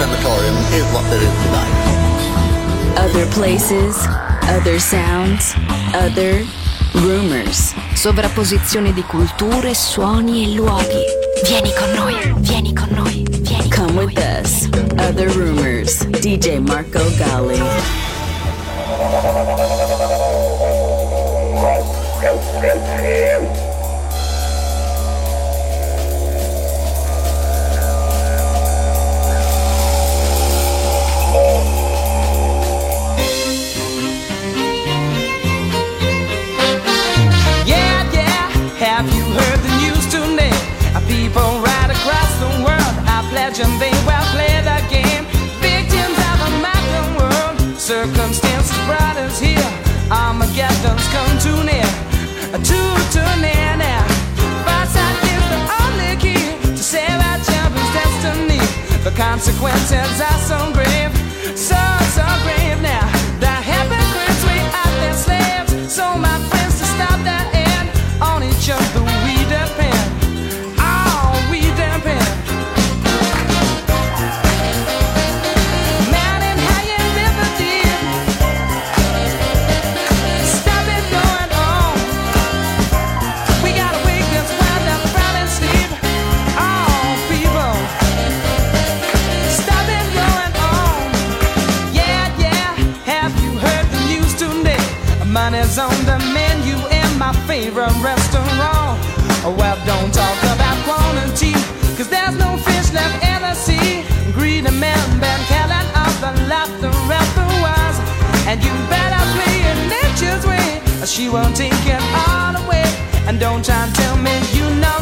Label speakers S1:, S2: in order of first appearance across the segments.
S1: maternity ward and the crematorium is what there is tonight.
S2: Other places, other sounds, other rumors. Sovrapposizione di culture, suoni e luoghi. Vieni con noi, vieni con noi, vieni con noi. Come with us. Other rumors. DJ Marco
S3: Gally. Pledging they will play the game. Victims of a modern world, circumstances brought us here. Armageddon's come too near, too, too near now. Foresight is the only key to save our champion's destiny. The consequences are so grave, so, so grave now. Favorite restaurant. Oh, well, don't talk about quantity, cause there's no fish left in the sea. Greedy men been killing off the laughter of the wise. And you better play it nature's way, or she won't take it all away. And don't try and tell me you know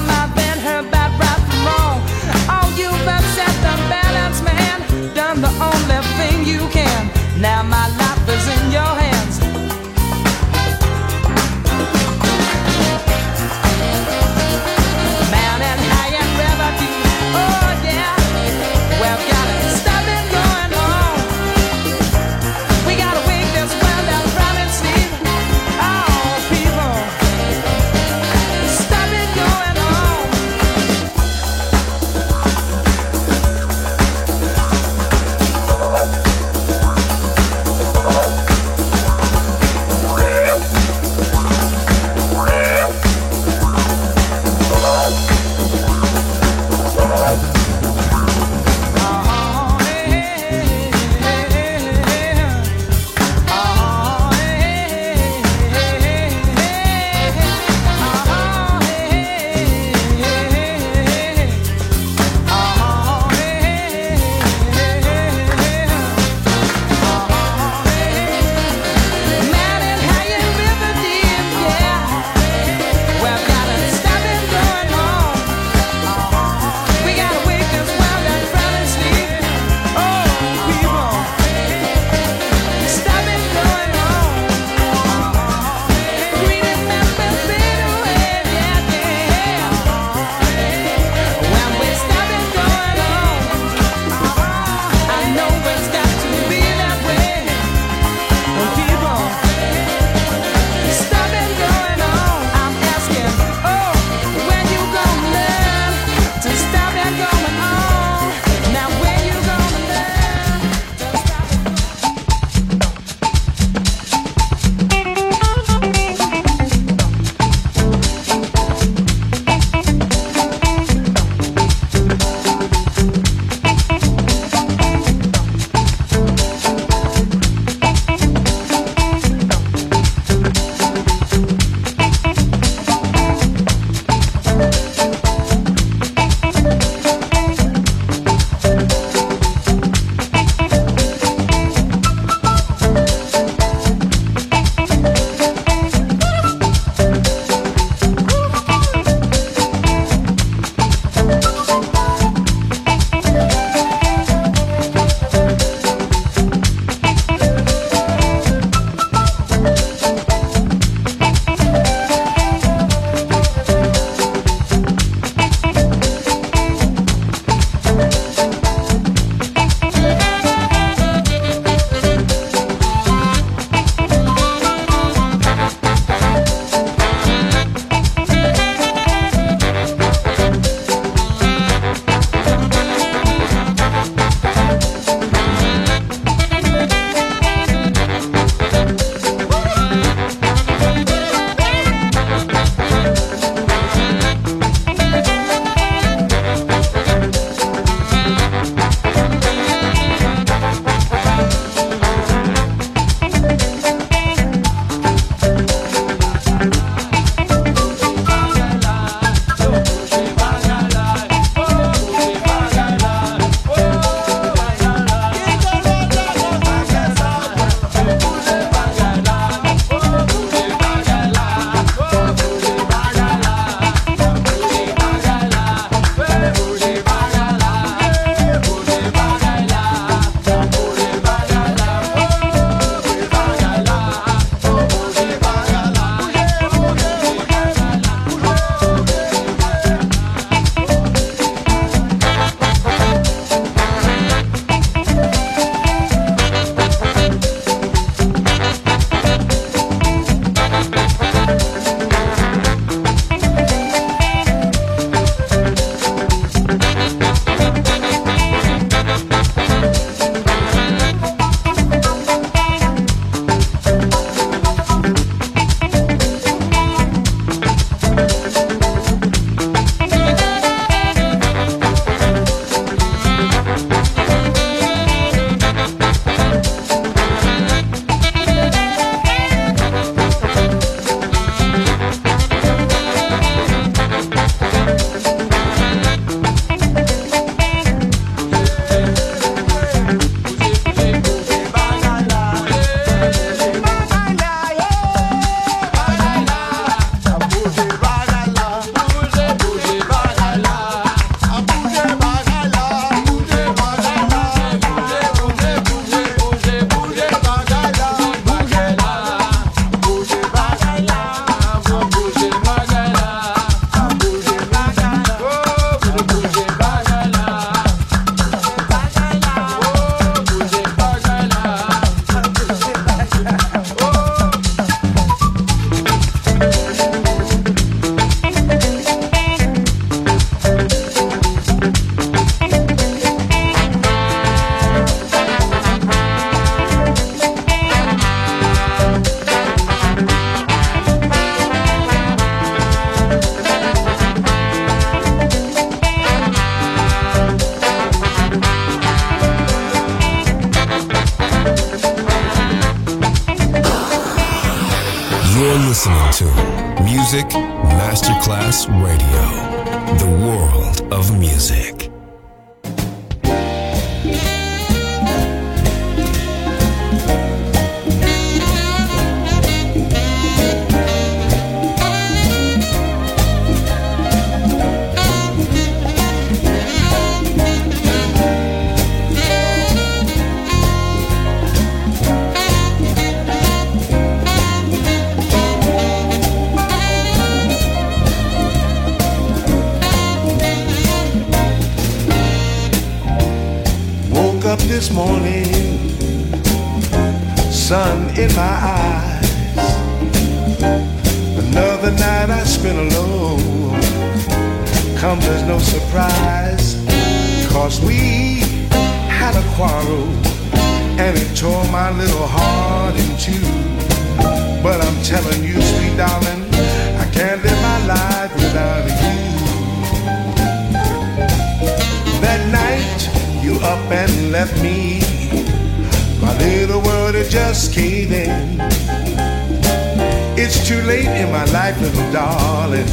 S4: late in my life, little darling,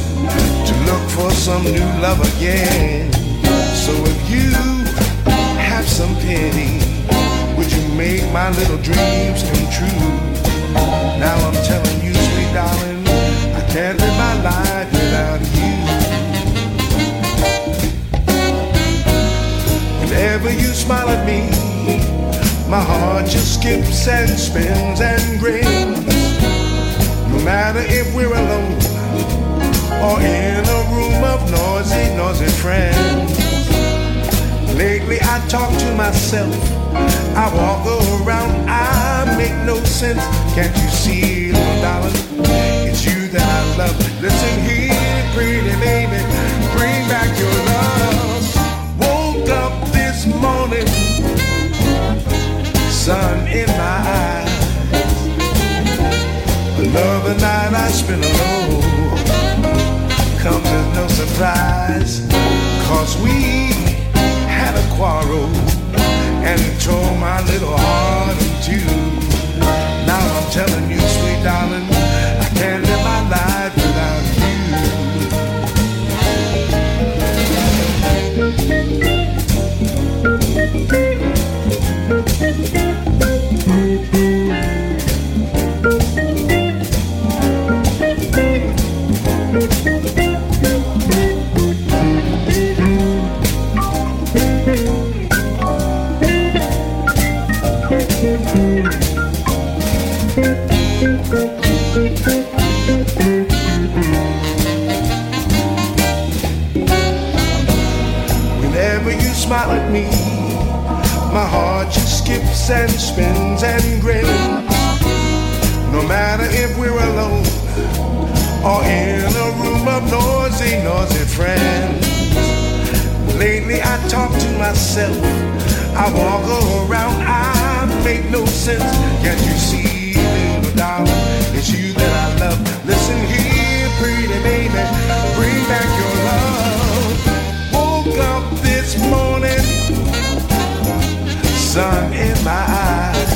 S4: to look for some new love again. So if you have some pity, would you make my little dreams come true? Now I'm telling you, sweet darling, I can't live my life without you. Whenever you smile at me, my heart just skips and spins and grins. Matter if we're alone or in a room of noisy, noisy friends. Lately I talk to myself, I walk around, I make no sense. Can't you see, little darling? It's you that I love. Listen here, pretty baby, bring back your love. Woke up this morning, sun in Another night I spent alone. Comes as no surprise, cause we had a quarrel and it tore my little heart in two. Now I'm telling you, sweet darling, my heart just skips and spins and grins. No matter if we're alone or in a room of noisy, noisy friends. Lately I talk to myself, I walk around, I make no sense. Can't you see, little darling, it's you that I love. Listen here, pretty baby, bring back your love. Woke up this morning, sun in my eyes.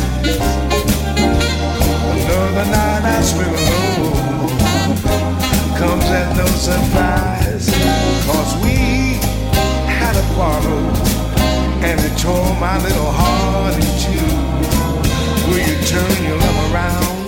S4: Another night I spent alone. Comes as no surprise, cause we had a quarrel and it tore my little heart in two. Will you turn your love around?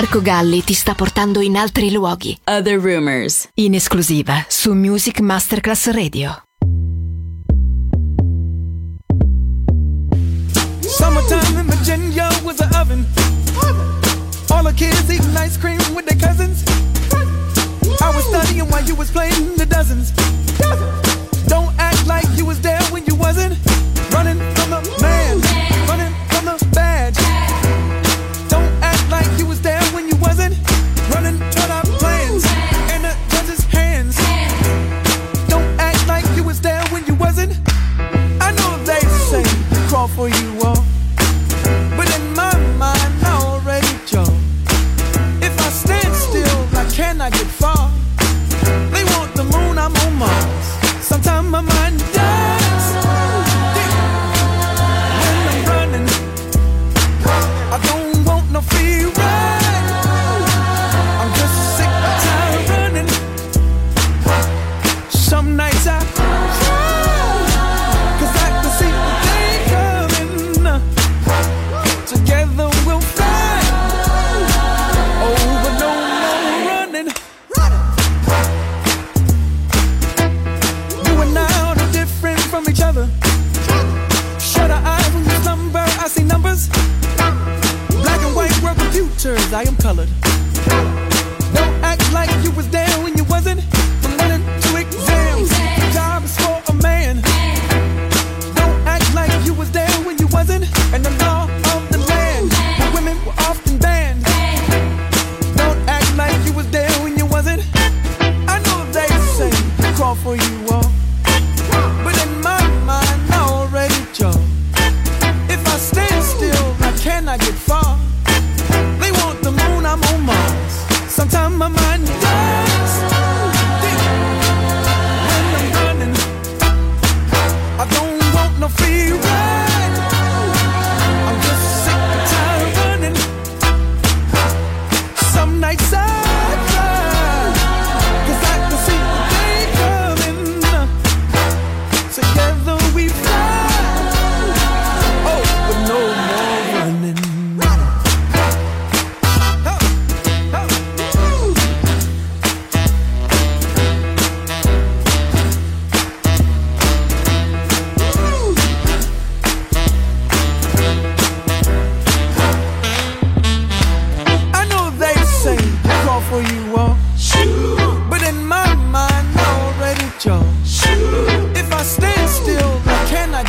S5: Marco Galli ti sta portando in altri luoghi.
S6: Other Rumors.
S5: In esclusiva su Music Masterclass Radio.
S7: Summertime in Virginia was an oven. All the kids eating ice cream with their cousins. I was studying while you was playing the dozens. Don't act like you was there when you wasn't. Running from the man.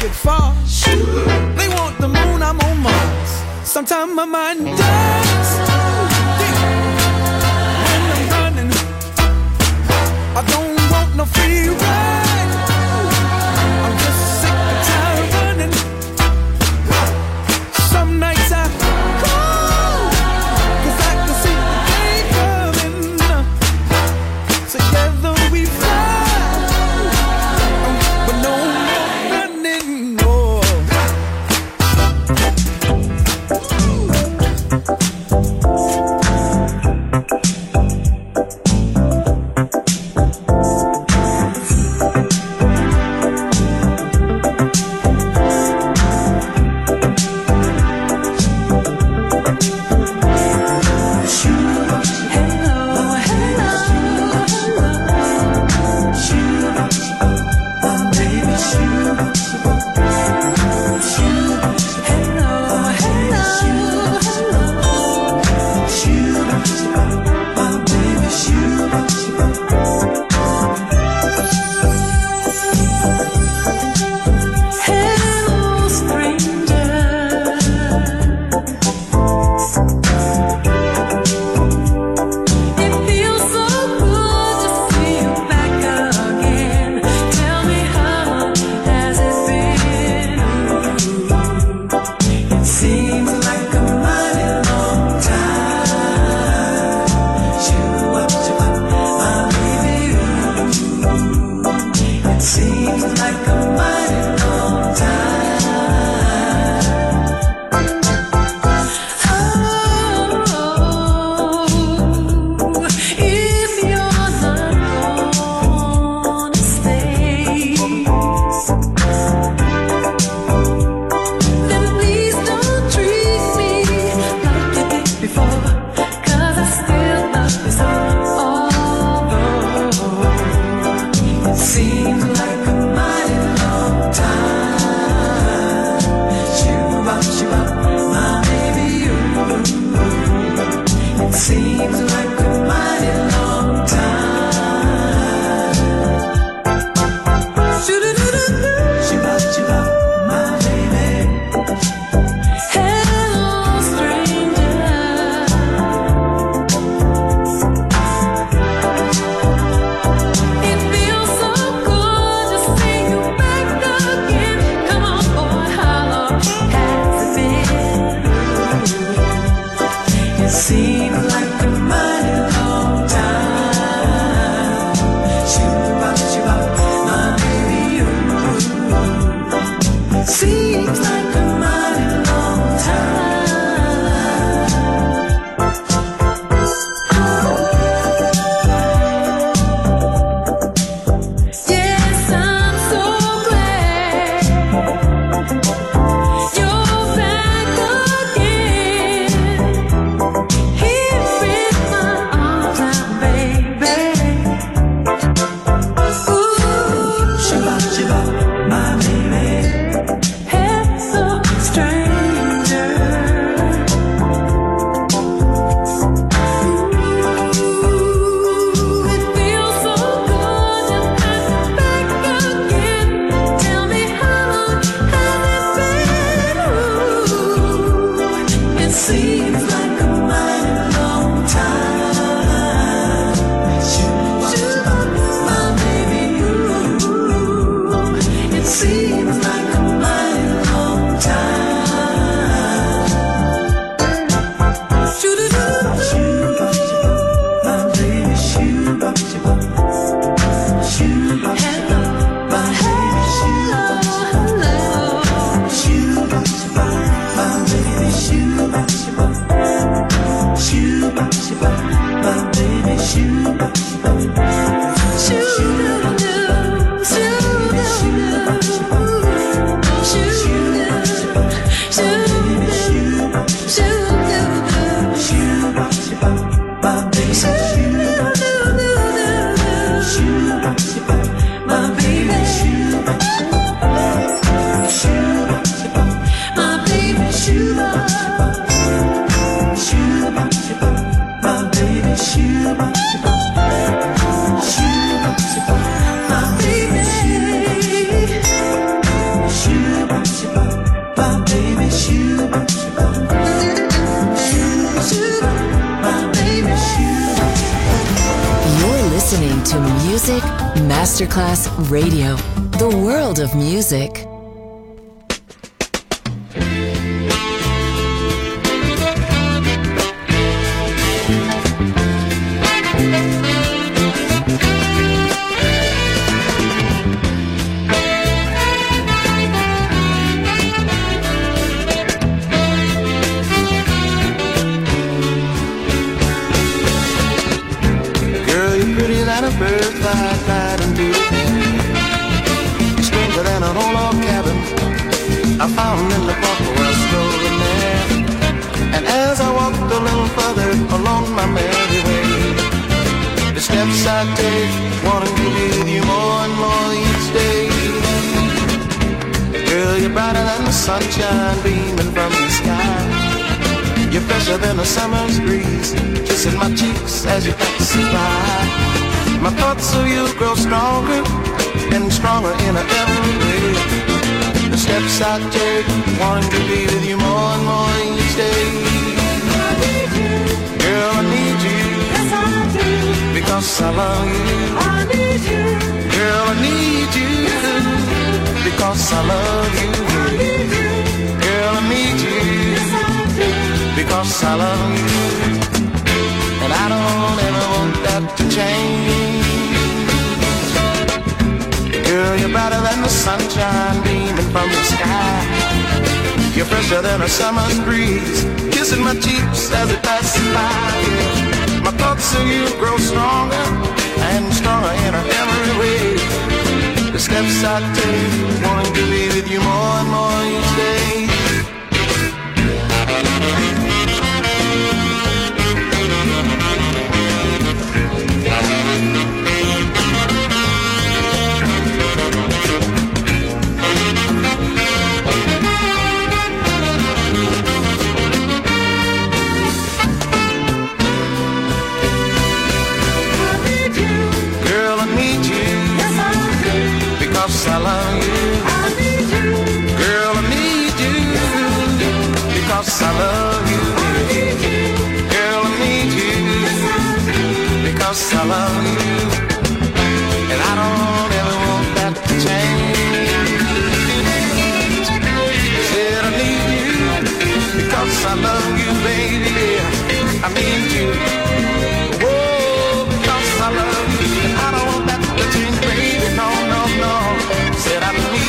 S7: it far. They want the moon, I'm on Mars. Sometimes my mind does. When I'm running, I don't want no free ride.
S8: Pretty than a bird fly, fly and do Stranger than an old log cabin I found in the park where I was strolling there And as I walked a little further along my merry way The steps I take, wanting to be with you more and more each day Girl, you're brighter than the sunshine beaming from the sky you're fresher than a summer's breeze, kissing my cheeks as you pass by. My thoughts of you grow stronger and stronger in every way. The steps I take, wanting to be with you more and more each day. Girl, I need you. Yes, I do. Because I love you. I need you. Girl, I need you. Because I love you. I need you. Girl, I need you. Yes, I do. Because I love you. And I don't ever want that to change. Girl, you're brighter than the sunshine beaming from the sky. You're fresher than a summer's breeze, kissing my cheeks as it passes by. My thoughts of you grow stronger and stronger in every way. The steps I take, wanting to be with you more and more each day. I love you. And I don't ever want that to change. Said I need you. Because I love you, baby. I need you. Because I love you. And I don't want that to change, baby. No, no, no. Said I need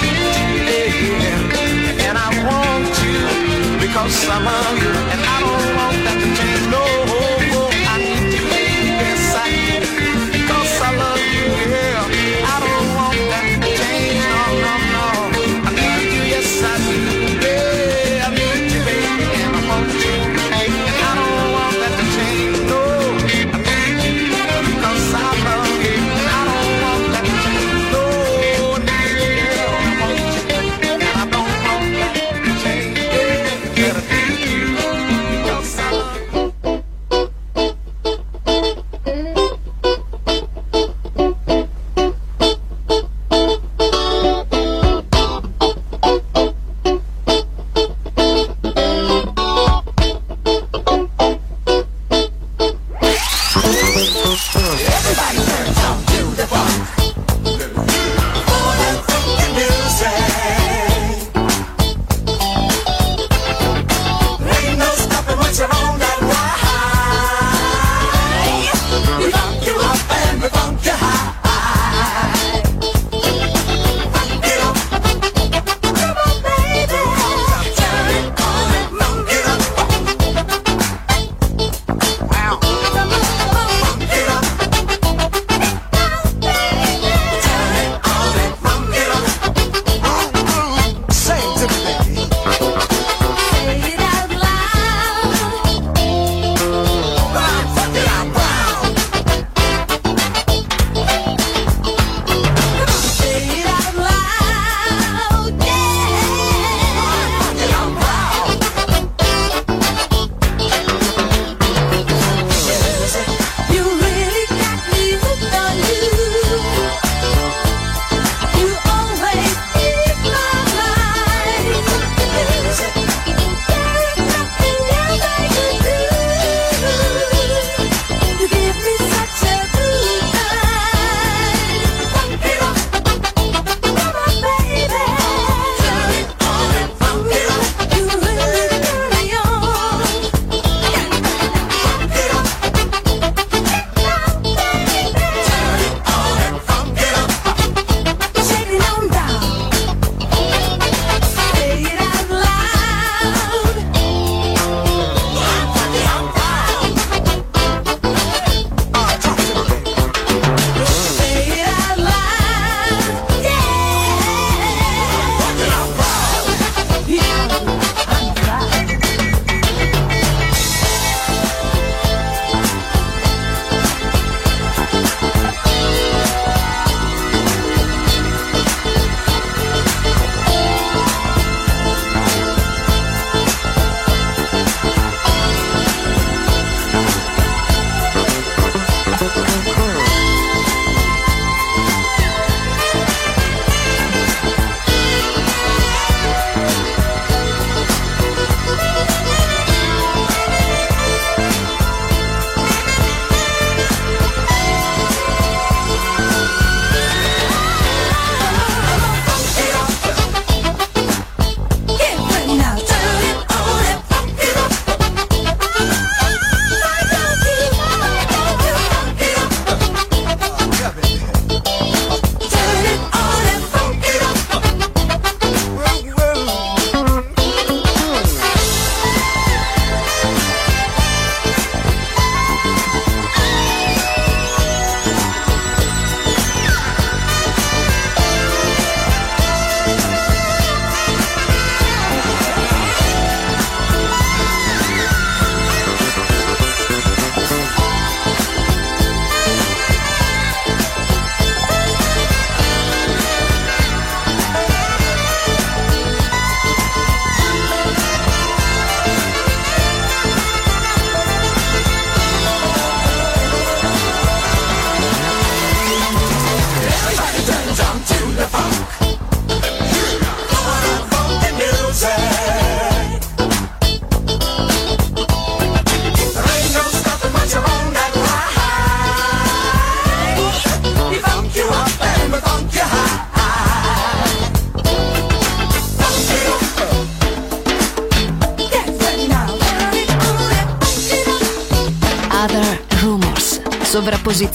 S8: you, yeah. And I want you because I love you. And I don't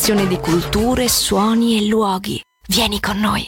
S5: Sovrapposizione di culture, suoni e luoghi. Vieni con noi.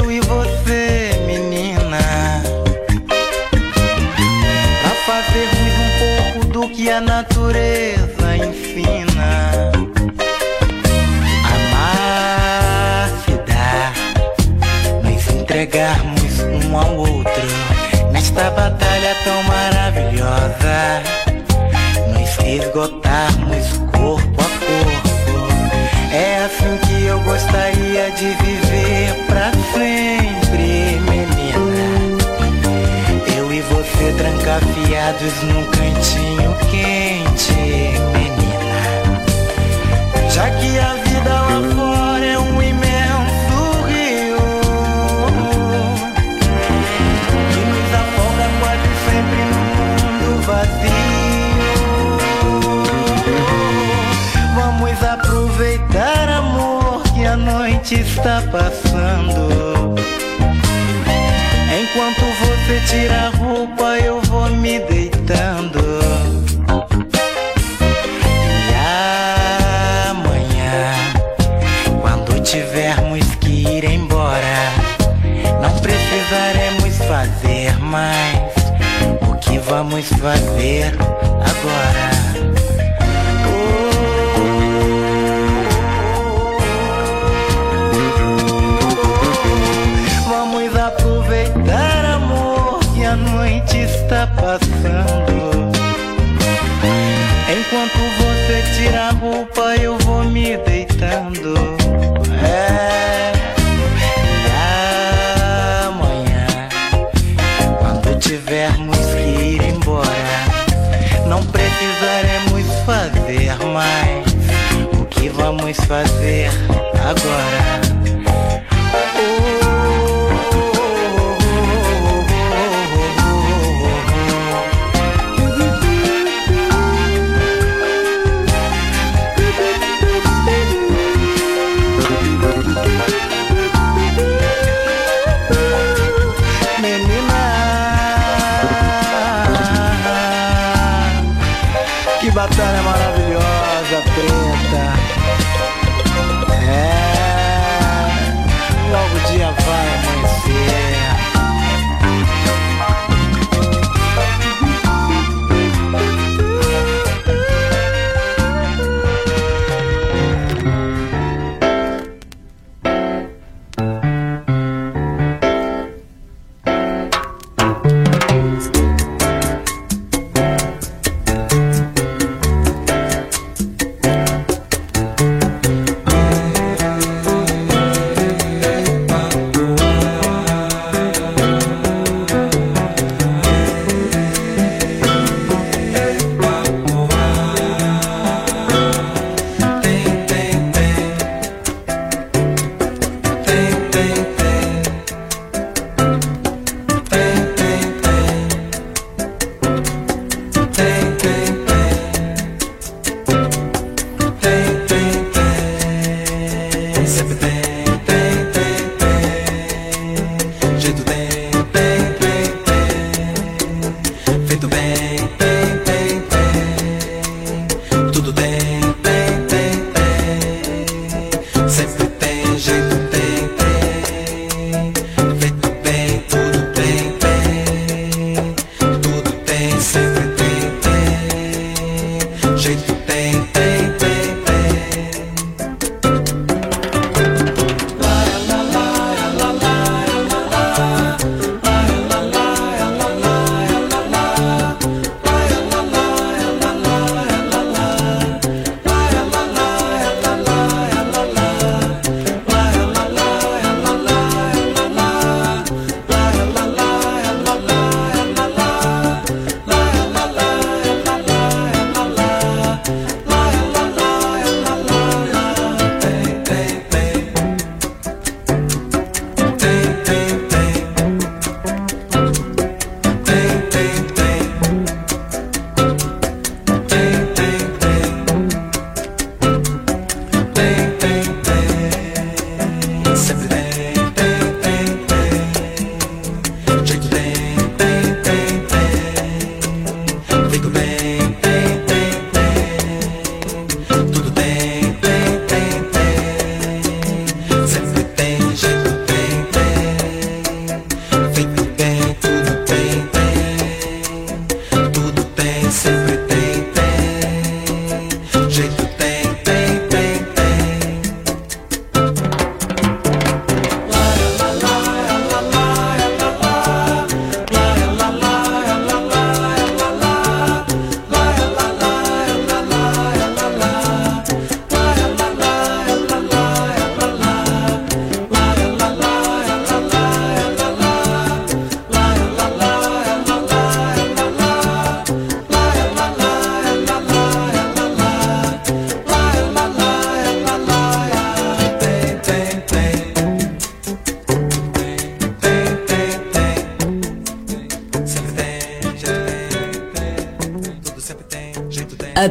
S9: we
S10: noite está passando. Enquanto você tira a roupa, eu vou me deitando. E amanhã, quando tivermos que ir embora, não precisaremos fazer mais o que vamos fazer agora. choisir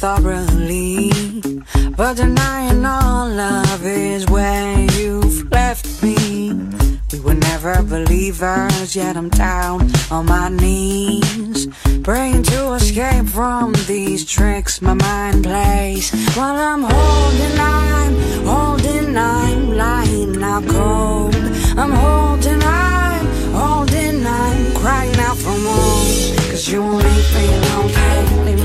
S11: thoroughly. But denying all love is where you've left me. We were never believers, yet I'm down on my knees. Praying to escape from these tricks my mind plays. While I'm holding I'm holding I'm lying out cold. I'm holding I'm holding I'm crying out for more. Cause you won't leave me alone, can't leave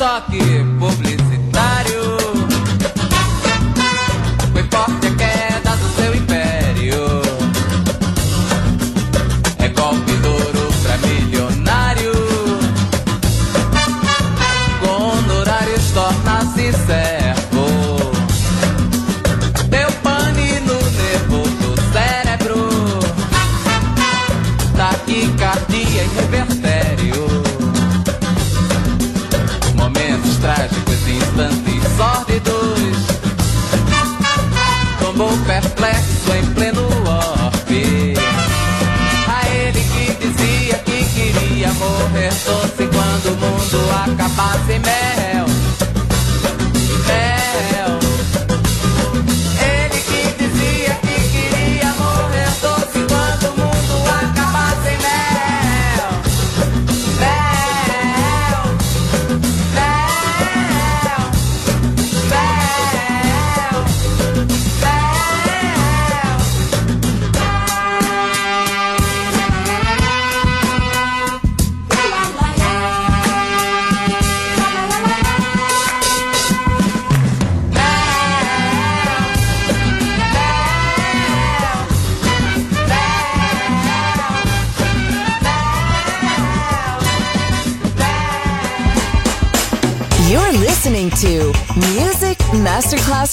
S7: só que
S6: posso acabar sem merda.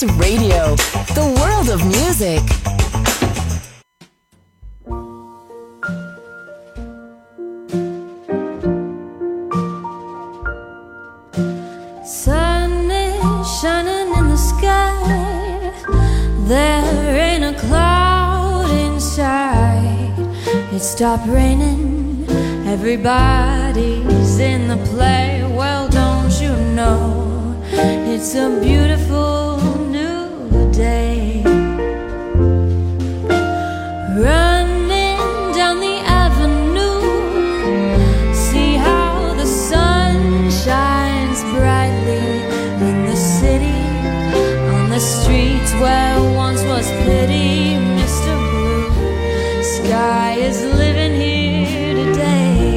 S6: Radio, the world of music.
S12: Sun is shining in the sky. There ain't a cloud inside. It stopped raining. Everybody's in the play. Well, don't you know? It's a beautiful day. Running down the avenue. See how the sun shines brightly in the city, on the streets where once was pity. Mr. Blue Sky is living here today.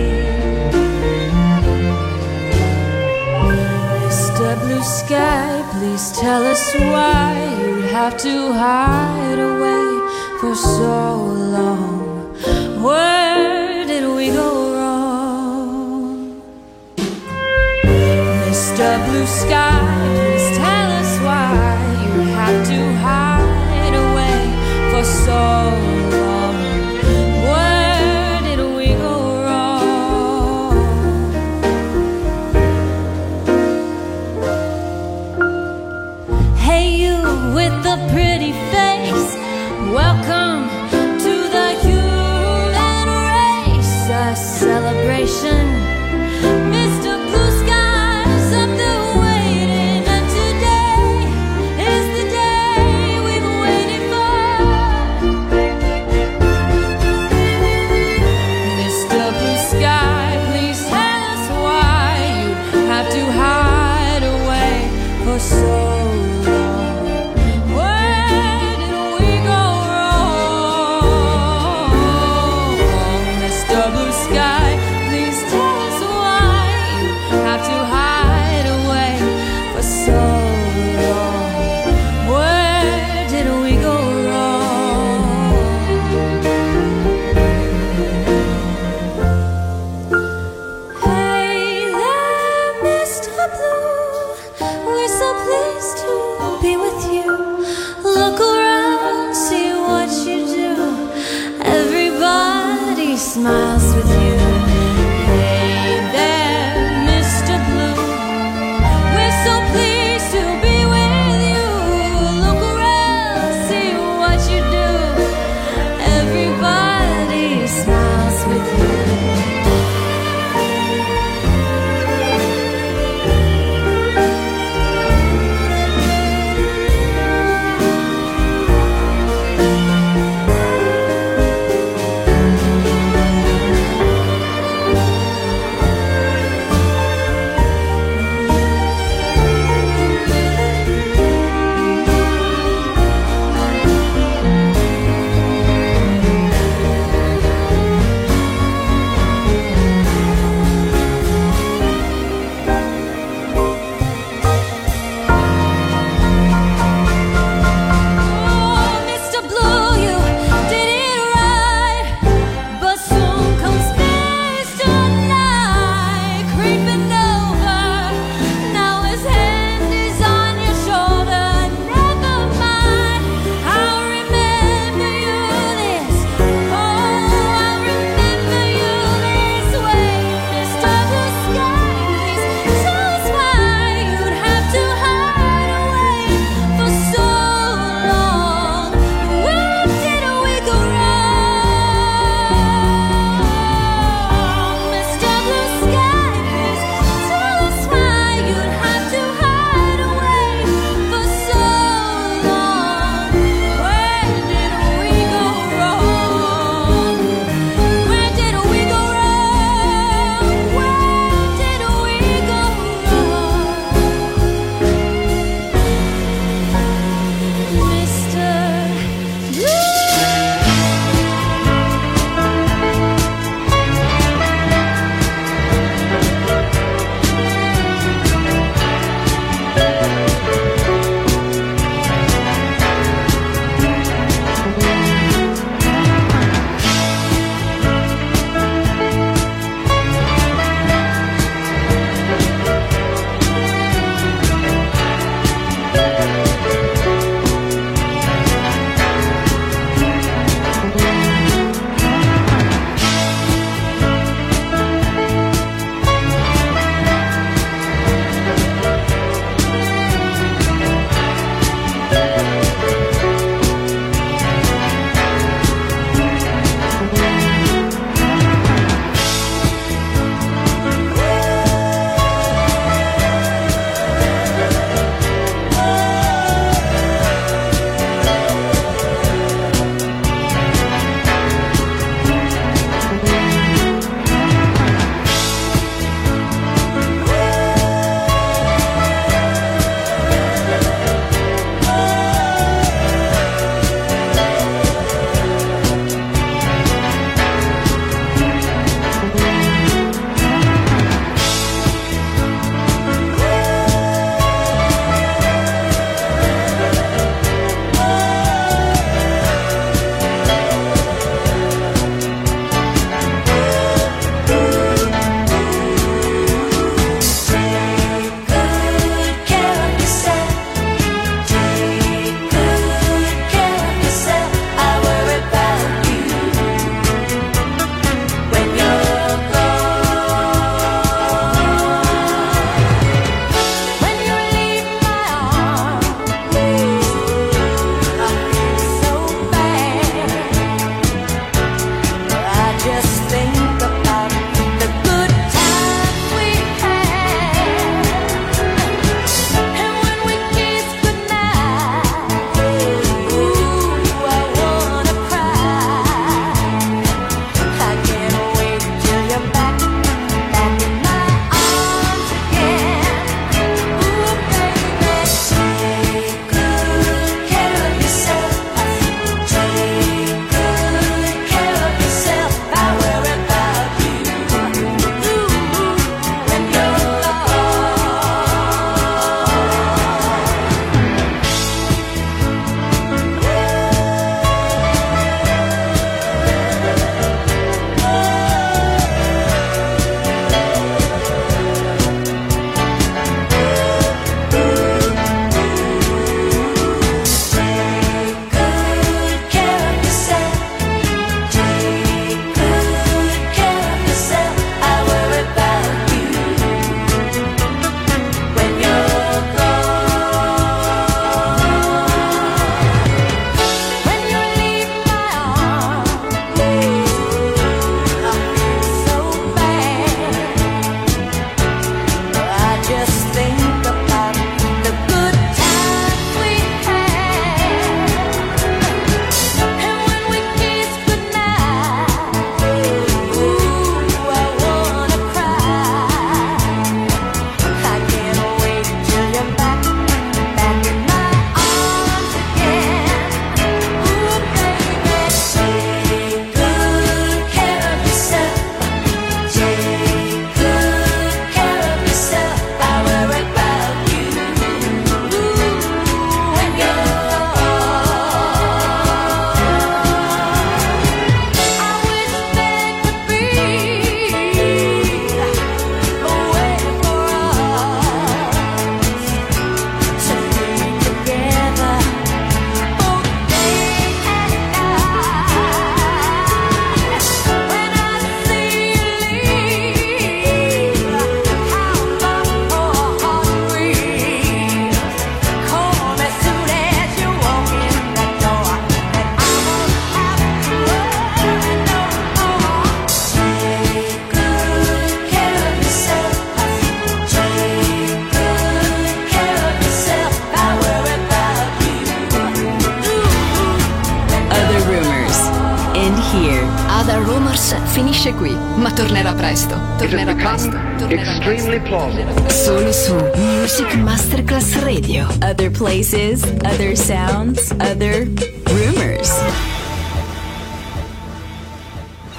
S12: Mr. Blue Sky, please tell us why have to hide away for so long. Where did we go wrong? Mr. Blue Sky, please tell us why you have to hide away for so long.
S13: soul